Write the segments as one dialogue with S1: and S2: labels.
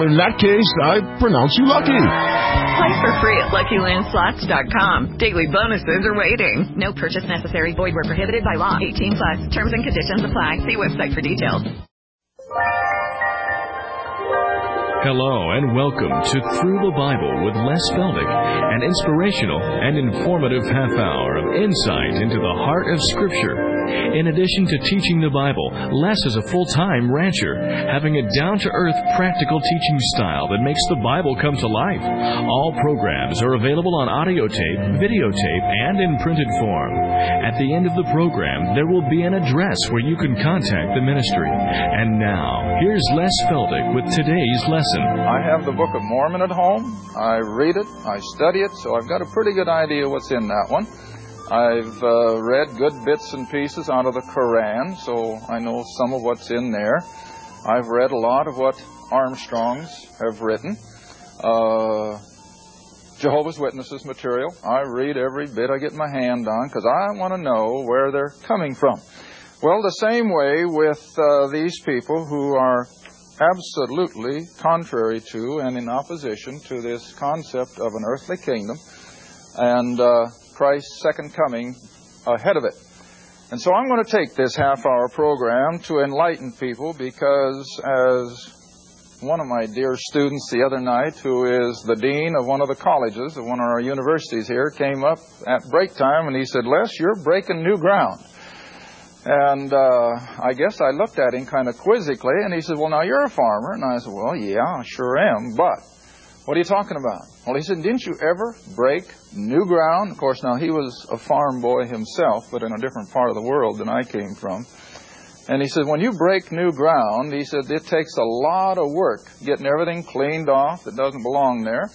S1: In that case, I pronounce you lucky.
S2: Play for free at LuckyLandSlots.com. Daily bonuses are waiting. No purchase necessary. Void where prohibited by law. 18 plus. Terms and conditions apply. See website for details.
S3: Hello and welcome to Through the Bible with Les Feldick, an inspirational and informative half hour of insight into the heart of Scripture. In addition to teaching the Bible, Les is a full time rancher, having a down to earth, practical teaching style that makes the Bible come to life. All programs are available on audio tape, videotape, and in printed form. At the end of the program, there will be an address where you can contact the ministry. And now, here's Les Feldick with today's lesson.
S4: I have the Book of Mormon at home. I read it, I study it, so I've got a pretty good idea what's in that one. I've uh, read good bits and pieces out of the Koran, so I know some of what's in there. I've read a lot of what Armstrongs have written. Uh, Jehovah's Witnesses material. I read every bit I get my hand on because I want to know where they're coming from. Well, the same way with uh, these people who are absolutely contrary to and in opposition to this concept of an earthly kingdom and uh, Christ's second coming ahead of it. And so I'm going to take this half hour program to enlighten people because, as one of my dear students the other night, who is the dean of one of the colleges of one of our universities here, came up at break time and he said, Les, you're breaking new ground. And uh, I guess I looked at him kind of quizzically, and he said, Well, now you're a farmer. And I said, Well, yeah, I sure am. But what are you talking about? Well, he said, Didn't you ever break new ground? Of course, now he was a farm boy himself, but in a different part of the world than I came from. And he said, When you break new ground, he said, it takes a lot of work getting everything cleaned off that doesn't belong there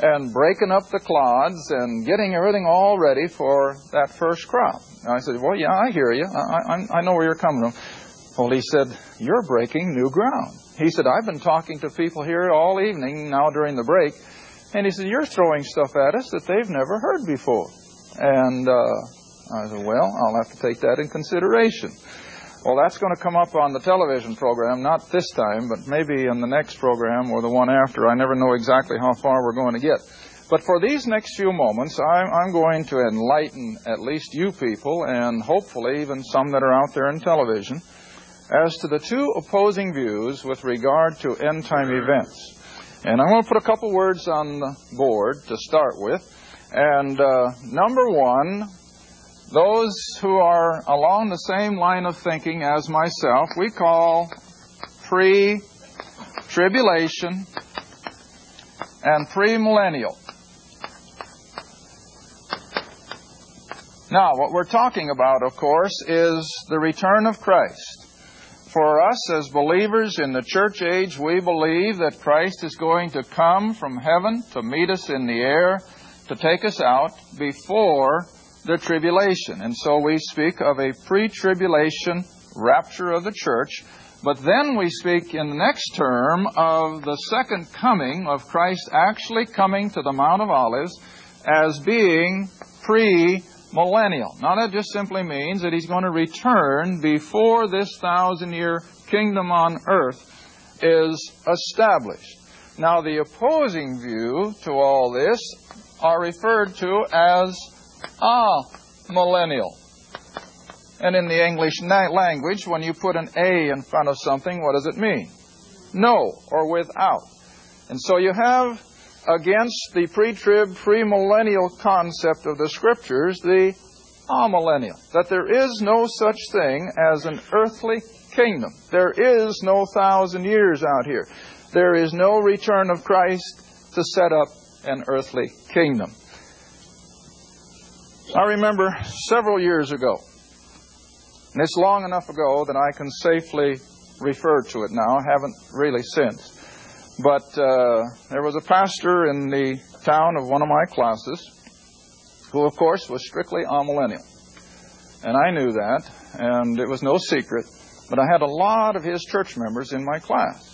S4: and breaking up the clods and getting everything all ready for that first crop. And I said, Well, yeah, I hear you. I, I, I know where you're coming from. Well, he said, You're breaking new ground. He said, I've been talking to people here all evening now during the break, and he said, You're throwing stuff at us that they've never heard before. And uh, I said, Well, I'll have to take that in consideration. Well, that's going to come up on the television program, not this time, but maybe in the next program or the one after. I never know exactly how far we're going to get. But for these next few moments, I'm, I'm, going to enlighten at least you people, and hopefully even some that are out there in television, as to the two opposing views with regard to end time events. And I'm going to put a couple words on the board to start with. And uh, number one, those who are along the same line of thinking as myself, we call pre tribulation and premillennial. Now, what we're talking about, of course, is the return of Christ. For us as believers in the church age, we believe that Christ is going to come from heaven to meet us in the air, to take us out before the tribulation. And so we speak of a pre tribulation rapture of the church. But then we speak in the next term of the second coming of Christ actually coming to the Mount of Olives as being pre millennial. Now that just simply means that he's going to return before this thousand year kingdom on earth is established. Now the opposing view to all this are referred to as Ah, millennial. And in the English language, when you put an A in front of something, what does it mean? No, or without. And so you have against the pre-trib, premillennial concept of the scriptures, the amillennial, that there is no such thing as an earthly kingdom. There is no thousand years out here. There is no return of Christ to set up an earthly kingdom. I remember several years ago, and it's long enough ago that I can safely refer to it now. I haven't really since. But uh, there was a pastor in the town of one of my classes who, of course, was strictly amillennial. And I knew that, and it was no secret. But I had a lot of his church members in my class.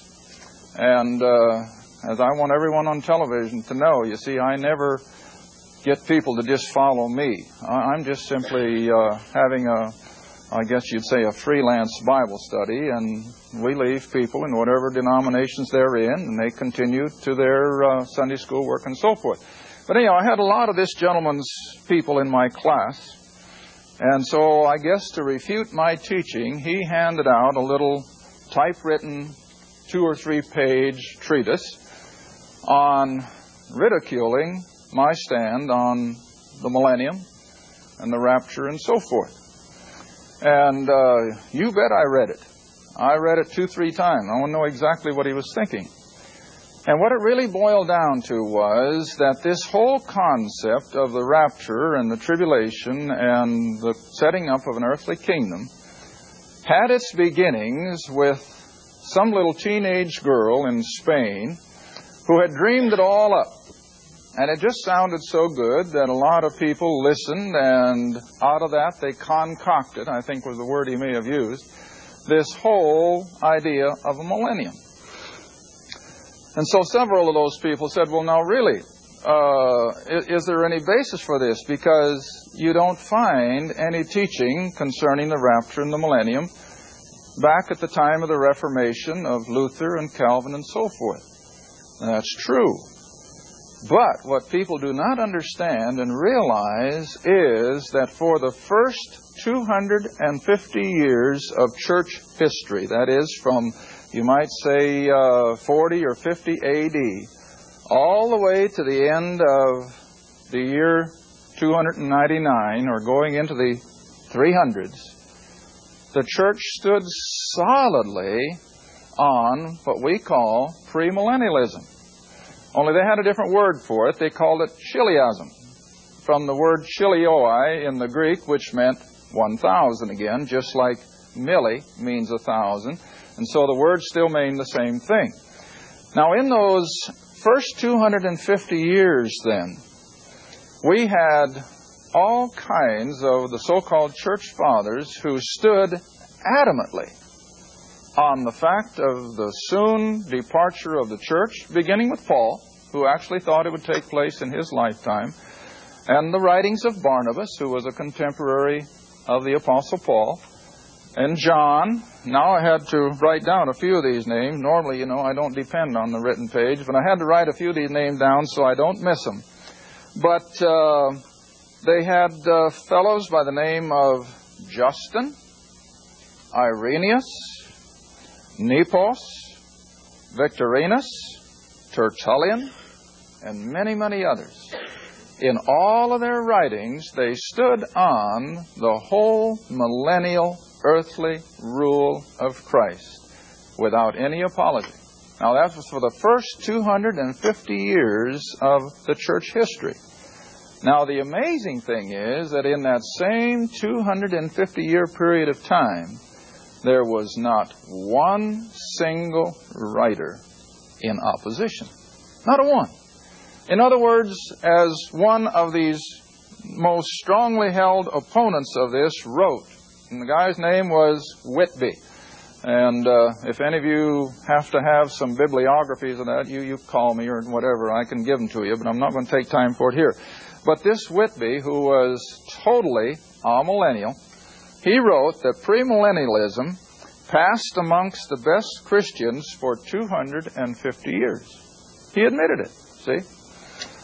S4: And uh, as I want everyone on television to know, you see, I never get people to just follow me. I'm just simply uh, having a, I guess you'd say, a freelance Bible study, and we leave people in whatever denominations they're in, and they continue to their uh, Sunday school work and so forth. But anyhow, I had a lot of this gentleman's people in my class, and so I guess to refute my teaching, he handed out a little typewritten two or three page treatise on ridiculing my stand on the millennium and the rapture and so forth. And uh, you bet I read it. I read it two, three times. I want to know exactly what he was thinking. And what it really boiled down to was that this whole concept of the rapture and the tribulation and the setting up of an earthly kingdom had its beginnings with some little teenage girl in Spain who had dreamed it all up. And it just sounded so good that a lot of people listened, and out of that they concocted, I think was the word he may have used, this whole idea of a millennium. And so several of those people said, well, now really, uh, is, is there any basis for this? Because you don't find any teaching concerning the rapture and the millennium back at the time of the Reformation of Luther and Calvin and so forth. That's true. But what people do not understand and realize is that for the first 250 years of church history, that is from, you might say, uh, 40 or 50 AD, all the way to the end of the year 299 or going into the 300s, the church stood solidly on what we call premillennialism. Only they had a different word for it. They called it chiliasm, from the word chilioi in the Greek, which meant 1,000 again, just like milli means a thousand. And so the words still mean the same thing. Now, in those first 250 years, then, we had all kinds of the so called church fathers who stood adamantly on the fact of the soon departure of the church, beginning with Paul, who actually thought it would take place in his lifetime, and the writings of Barnabas, who was a contemporary of the Apostle Paul, and John. Now I had to write down a few of these names. Normally, you know, I don't depend on the written page, but I had to write a few of these names down so I don't miss them. But uh, they had uh, fellows by the name of Justin, Irenaeus, Nepos, Victorinus, Tertullian, and many, many others. In all of their writings, they stood on the whole millennial earthly rule of Christ without any apology. Now, that was for the first 250 years of the church history. Now, the amazing thing is that in that same 250 year period of time, there was not one single writer in opposition. Not a one. In other words, as one of these most strongly held opponents of this wrote, and the guy's name was Whitby. And uh, if any of you have to have some bibliographies of that, you, you call me or whatever. I can give them to you, but I'm not going to take time for it here. But this Whitby, who was totally amillennial, he wrote that premillennialism passed amongst the best Christians for 250 years. He admitted it, see?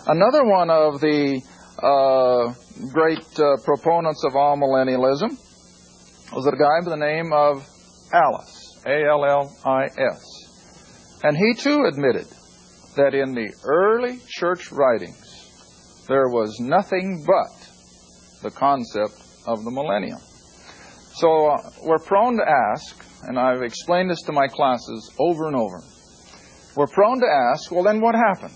S4: Another one of the uh, great uh, proponents of amillennialism was a guy by the name of Allis, A-L-L-I-S. And he too admitted that in the early church writings, there was nothing but the concept of the millennium. So uh, we're prone to ask, and I've explained this to my classes over and over, we're prone to ask, well, then what happened?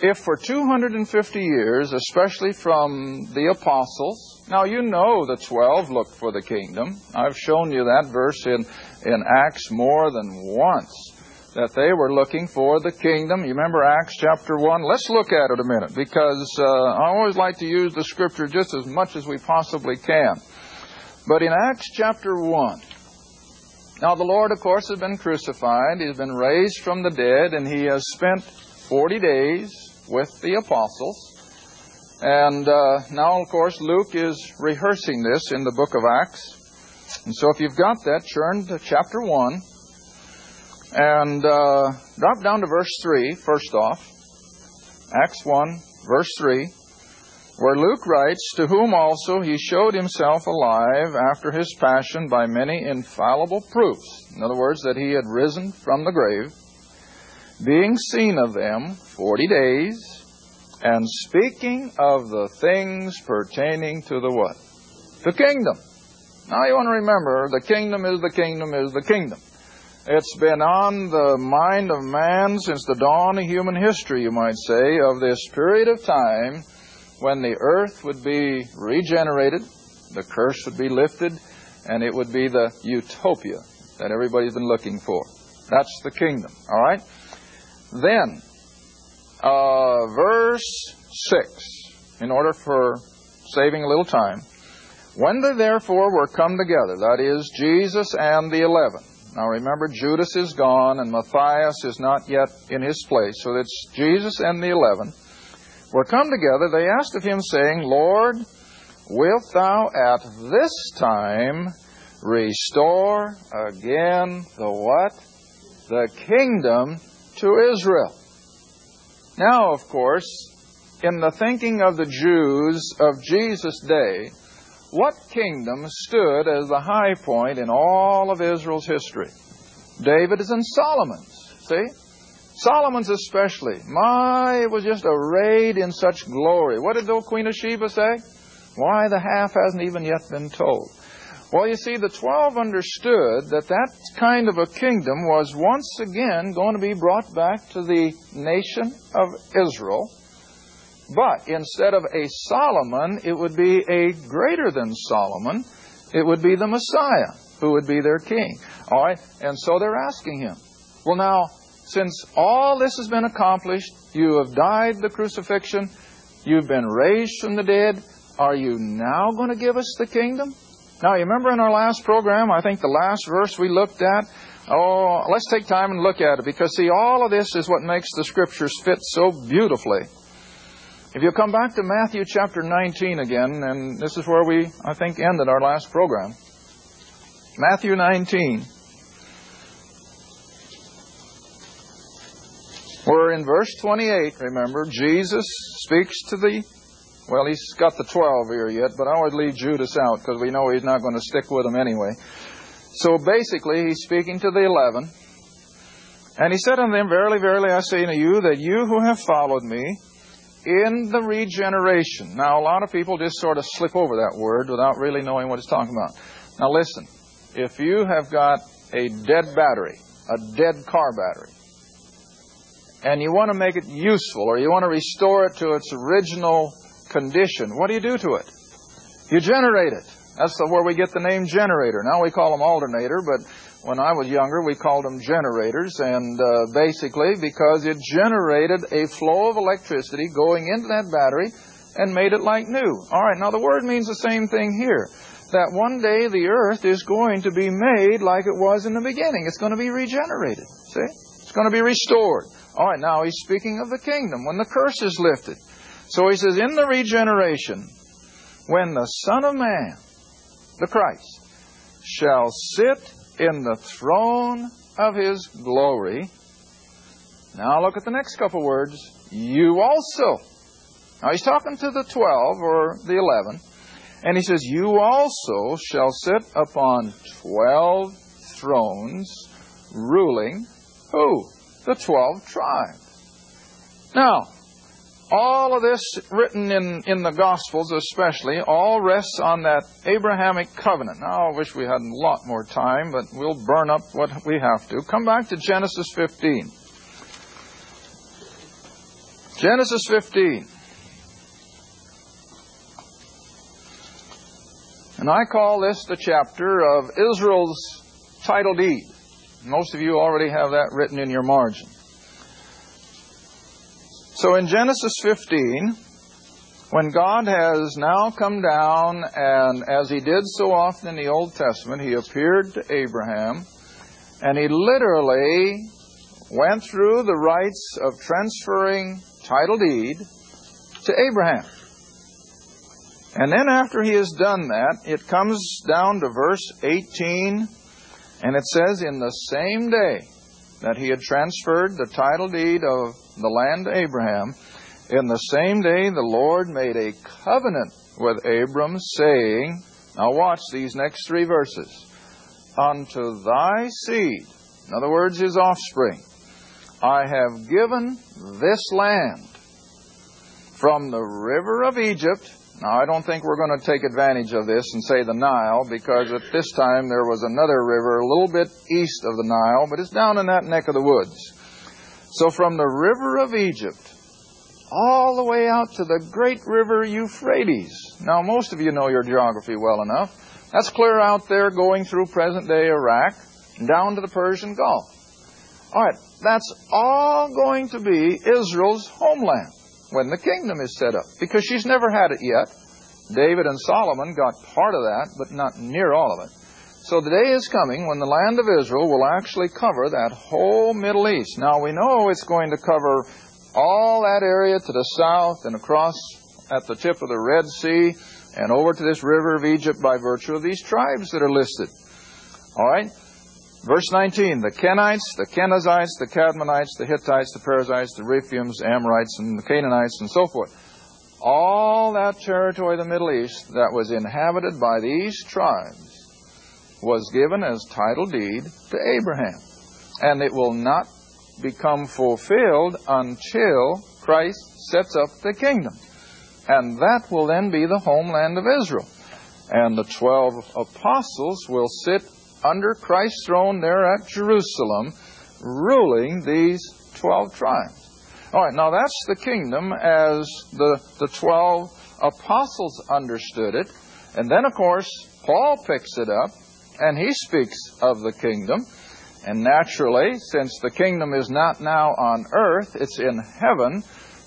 S4: If for 250 years, especially from the apostles, now you know the 12 looked for the kingdom. I've shown you that verse in, in Acts more than once, that they were looking for the kingdom. You remember Acts chapter 1? Let's look at it a minute, because uh, I always like to use the scripture just as much as we possibly can. But in Acts chapter 1, Now, the Lord, of course, has been crucified. He's been raised from the dead, and he has spent 40 days with the apostles. And uh, now, of course, Luke is rehearsing this in the book of Acts. And so, if you've got that, turn to chapter 1 and uh, drop down to verse 3 first off. Acts 1, verse 3 where Luke writes, To whom also he showed himself alive after his passion by many infallible proofs. In other words, that he had risen from the grave, being seen of them forty days, and speaking of the things pertaining to the what? The kingdom. Now you want to remember, the kingdom is the kingdom is the kingdom. It's been on the mind of man since the dawn of human history, you might say, of this period of time when the earth would be regenerated, the curse would be lifted, and it would be the utopia that everybody's been looking for. That's the kingdom, all right? Then, uh, verse 6, in order for saving a little time. When they therefore were come together, that is, Jesus and the eleven. Now remember, Judas is gone and Matthias is not yet in his place, so it's Jesus and the eleven were come together, they asked of him, saying, Lord, wilt thou at this time restore again the what? The kingdom to Israel. Now, of course, in the thinking of the Jews of Jesus' day, what kingdom stood as the high point in all of Israel's history? David's and Solomon's. See? Solomon's especially. My, it was just arrayed in such glory. What did the old Queen of Sheba say? Why, the half hasn't even yet been told. Well, you see, the twelve understood that that kind of a kingdom was once again going to be brought back to the nation of Israel. But instead of a Solomon, it would be a greater than Solomon. It would be the Messiah who would be their king. All right? And so they're asking him. Well, now, since all this has been accomplished, you have died the crucifixion, you've been raised from the dead, are you now going to give us the kingdom? Now, you remember in our last program, I think the last verse we looked at, oh, let's take time and look at it because, see, all of this is what makes the scriptures fit so beautifully. If you come back to Matthew chapter 19 again, and this is where we, I think, ended our last program. Matthew 19. Where in verse 28, remember, Jesus speaks to the, well, he's got the 12 here yet, but I would leave Judas out because we know he's not going to stick with them anyway. So basically, he's speaking to the 11. And he said unto them, Verily, verily, I say unto you, that you who have followed me in the regeneration. Now, a lot of people just sort of slip over that word without really knowing what it's talking about. Now, listen. If you have got a dead battery, a dead car battery, and you want to make it useful or you want to restore it to its original condition, what do you do to it? You generate it. That's where we get the name generator. Now we call them alternator, but when I was younger, we called them generators, and uh, basically because it generated a flow of electricity going into that battery and made it like new. All right, now the word means the same thing here. That one day the earth is going to be made like it was in the beginning. It's going to be regenerated. See? It's going to be restored. All right, now he's speaking of the kingdom when the curse is lifted. So he says, in the regeneration, when the Son of Man, the Christ, shall sit in the throne of his glory. Now look at the next couple words. You also. Now he's talking to the twelve or the eleven. And he says, You also shall sit upon twelve thrones, ruling who? the 12 tribes. Now, all of this written in, in the Gospels, especially, all rests on that Abrahamic covenant. Now, I wish we had a lot more time, but we'll burn up what we have to. Come back to Genesis 15. Genesis 15. And I call this the chapter of Israel's title deed. Most of you already have that written in your margin. So in Genesis 15, when God has now come down, and as he did so often in the Old Testament, he appeared to Abraham And he literally went through the rites of transferring title deed to Abraham. And then after he has done that, it comes down to verse 18, and it says, In the same day that he had transferred the title deed of the land to Abraham, in the same day the Lord made a covenant with Abram, saying, Now watch these next three verses. Unto thy seed, in other words, his offspring, I have given this land from the river of Egypt. Now, I don't think we're going to take advantage of this and say the Nile, because at this time there was another river a little bit east of the Nile, but it's down in that neck of the woods. So from the river of Egypt all the way out to the great river Euphrates. Now, most of you know your geography well enough. That's clear out there going through present day Iraq down to the Persian Gulf. All right, that's all going to be Israel's homeland when the kingdom is set up because she's never had it yet. David and Solomon got part of that, but not near all of it. So the day is coming when the land of Israel will actually cover that whole Middle East. Now we know it's going to cover all that area to the south and across at the tip of the Red Sea and over to this river of Egypt by virtue of these tribes that are listed. All right? Verse 19, the Kenites, the Kenizzites, the Kadmonites, the Hittites, the Perizzites, the Rephaims, Amorites, and the Canaanites, and so forth. All that territory of the Middle East that was inhabited by these tribes was given as title deed to Abraham. And it will not become fulfilled until Christ sets up the kingdom. And that will then be the homeland of Israel. And the twelve apostles will sit under Christ's throne there at Jerusalem, ruling these 12 tribes. All right, now that's the kingdom as the, the 12 apostles understood it. And then, of course, Paul picks it up and he speaks of the kingdom. And naturally, since the kingdom is not now on earth, it's in heaven,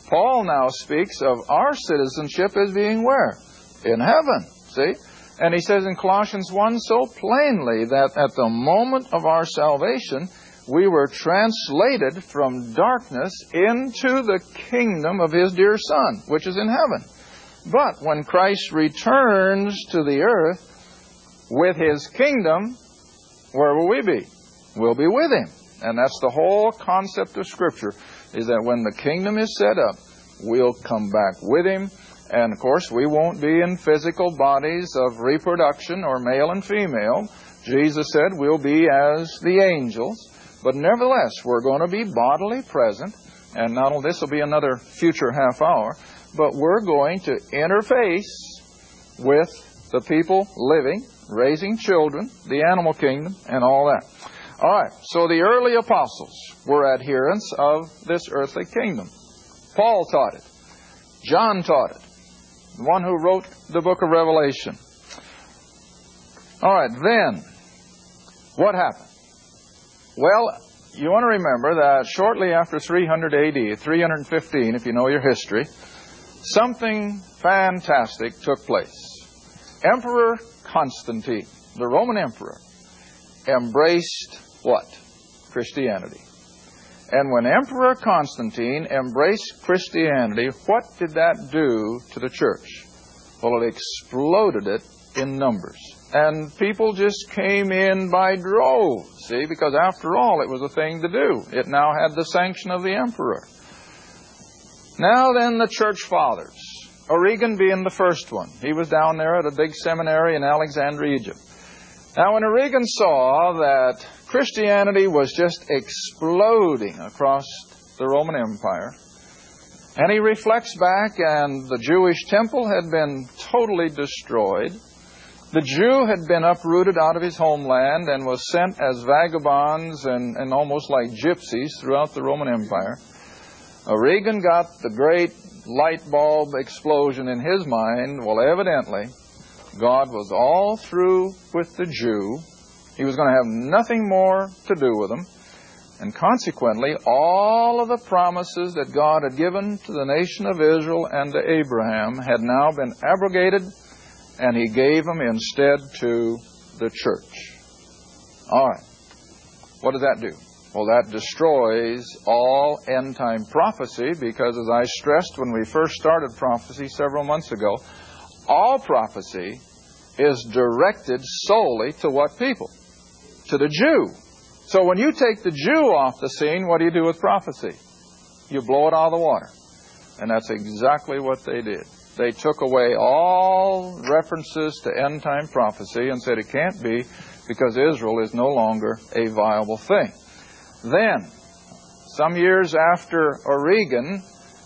S4: Paul now speaks of our citizenship as being where? In heaven. See? And he says in Colossians 1 so plainly that at the moment of our salvation, we were translated from darkness into the kingdom of his dear Son, which is in heaven. But when Christ returns to the earth with his kingdom, where will we be? We'll be with him. And that's the whole concept of Scripture, is that when the kingdom is set up, we'll come back with him and of course, we won't be in physical bodies of reproduction or male and female. Jesus said we'll be as the angels. But nevertheless, we're going to be bodily present. And not only this will be another future half hour, but we're going to interface with the people living, raising children, the animal kingdom, and all that. All right, so the early apostles were adherents of this earthly kingdom. Paul taught it. John taught it the one who wrote the book of Revelation. All right, then, what happened? Well, you want to remember that shortly after 300 AD, 315, if you know your history, something fantastic took place. Emperor Constantine, the Roman emperor, embraced what? Christianity. And when Emperor Constantine embraced Christianity, what did that do to the church? Well, it exploded it in numbers. And people just came in by droves, see, because after all, it was a thing to do. It now had the sanction of the emperor. Now then, the church fathers. Origen being the first one. He was down there at a big seminary in Alexandria, Egypt. Now, when Origen saw that Christianity was just exploding across the Roman Empire, and he reflects back, and the Jewish temple had been totally destroyed. The Jew had been uprooted out of his homeland and was sent as vagabonds and, and almost like gypsies throughout the Roman Empire. Uh, Origen got the great light bulb explosion in his mind. Well, evidently, God was all through with the Jew. He was going to have nothing more to do with them. And consequently, all of the promises that God had given to the nation of Israel and to Abraham had now been abrogated, and He gave them instead to the church. All right. What does that do? Well, that destroys all end time prophecy because, as I stressed when we first started prophecy several months ago, all prophecy is directed solely to what people? To the Jew. So when you take the Jew off the scene, what do you do with prophecy? You blow it out of the water. And that's exactly what they did. They took away all references to end time prophecy and said it can't be because Israel is no longer a viable thing. Then, some years after Origen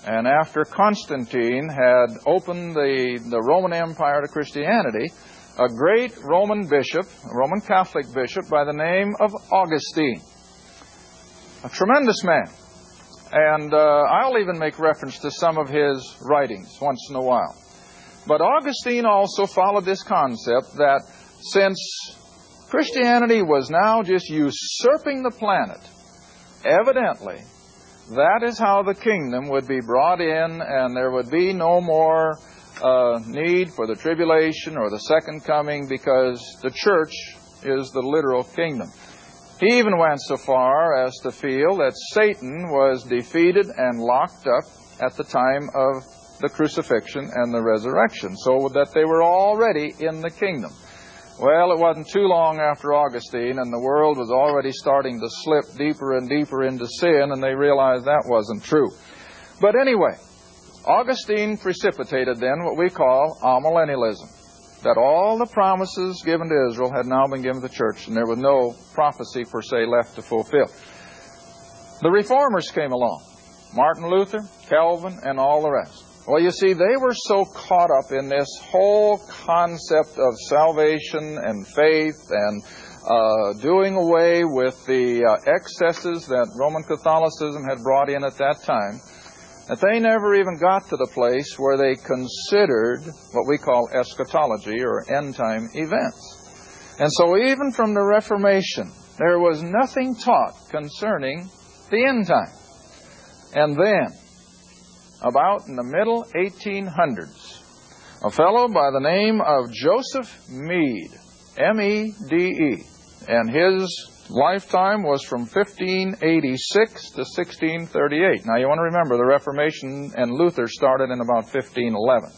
S4: and after Constantine had opened the, the Roman Empire to Christianity, a great Roman bishop, a Roman Catholic bishop by the name of Augustine, a tremendous man. And uh, I'll even make reference to some of his writings once in a while. But Augustine also followed this concept that since Christianity was now just usurping the planet, Evidently, that is how the kingdom would be brought in, and there would be no more uh, need for the tribulation or the second coming because the church is the literal kingdom. He even went so far as to feel that Satan was defeated and locked up at the time of the crucifixion and the resurrection, so that they were already in the kingdom. Well, it wasn't too long after Augustine, and the world was already starting to slip deeper and deeper into sin, and they realized that wasn't true. But anyway, Augustine precipitated then what we call amillennialism that all the promises given to Israel had now been given to the church, and there was no prophecy per se left to fulfill. The reformers came along Martin Luther, Calvin, and all the rest. Well, you see, they were so caught up in this whole concept of salvation and faith and uh, doing away with the uh, excesses that Roman Catholicism had brought in at that time that they never even got to the place where they considered what we call eschatology or end time events. And so, even from the Reformation, there was nothing taught concerning the end time. And then, about in the middle 1800s. A fellow by the name of Joseph Mede, M E D E, and his lifetime was from 1586 to 1638. Now you want to remember the Reformation and Luther started in about 1511.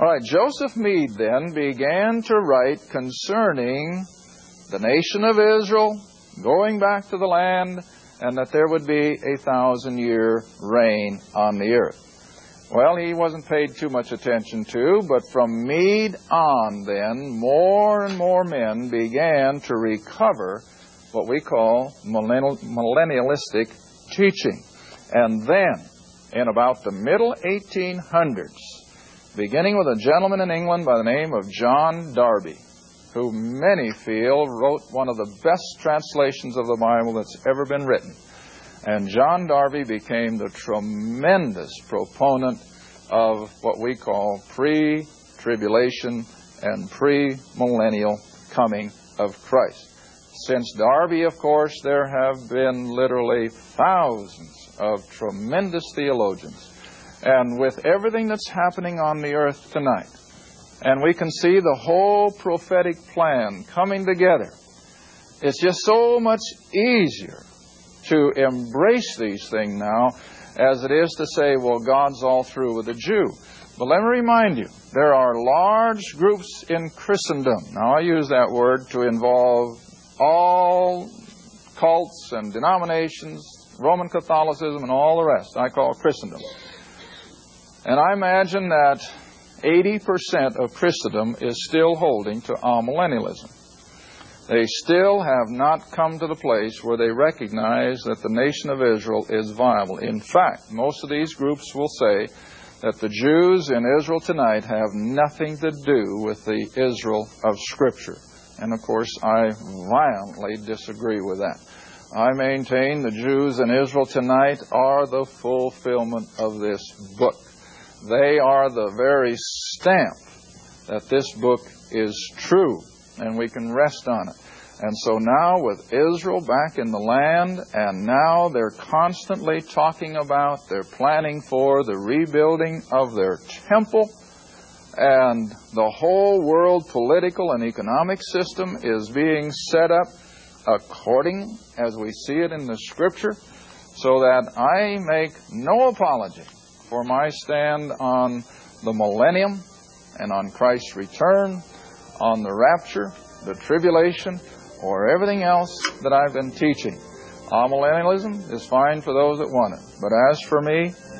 S4: All right, Joseph Mede then began to write concerning the nation of Israel, going back to the land, and that there would be a thousand year reign on the earth. Well, he wasn't paid too much attention to, but from Mede on, then, more and more men began to recover what we call millennialistic teaching. And then, in about the middle 1800s, beginning with a gentleman in England by the name of John Darby, who many feel wrote one of the best translations of the Bible that's ever been written. And John Darby became the tremendous proponent of what we call pre tribulation and pre millennial coming of Christ. Since Darby, of course, there have been literally thousands of tremendous theologians. And with everything that's happening on the earth tonight, and we can see the whole prophetic plan coming together. It's just so much easier to embrace these things now as it is to say, well, God's all through with the Jew. But let me remind you, there are large groups in Christendom. Now, I use that word to involve all cults and denominations, Roman Catholicism, and all the rest. I call Christendom. And I imagine that 80% of Christendom is still holding to amillennialism. They still have not come to the place where they recognize that the nation of Israel is viable. In fact, most of these groups will say that the Jews in Israel tonight have nothing to do with the Israel of Scripture. And of course, I violently disagree with that. I maintain the Jews in Israel tonight are the fulfillment of this book. They are the very stamp that this book is true, and we can rest on it. And so now, with Israel back in the land, and now they're constantly talking about, they're planning for the rebuilding of their temple, and the whole world political and economic system is being set up according as we see it in the Scripture, so that I make no apology for my stand on the millennium and on Christ's return, on the rapture, the tribulation, or everything else that I've been teaching. Amillennialism is fine for those that want it, but as for me,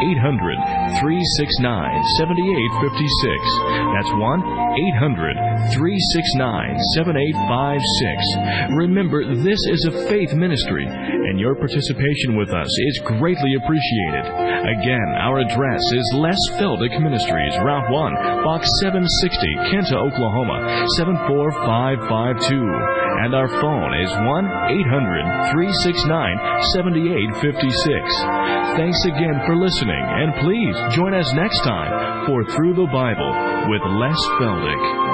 S3: 800 369 7856. That's 1 800 369 7856. Remember, this is a faith ministry, and your participation with us is greatly appreciated. Again, our address is Les Feldick Ministries, Route 1, Box 760, Kinta, Oklahoma 74552 and our phone is 1 800 369 7856. Thanks again for listening, and please join us next time for Through the Bible with Les Feldick.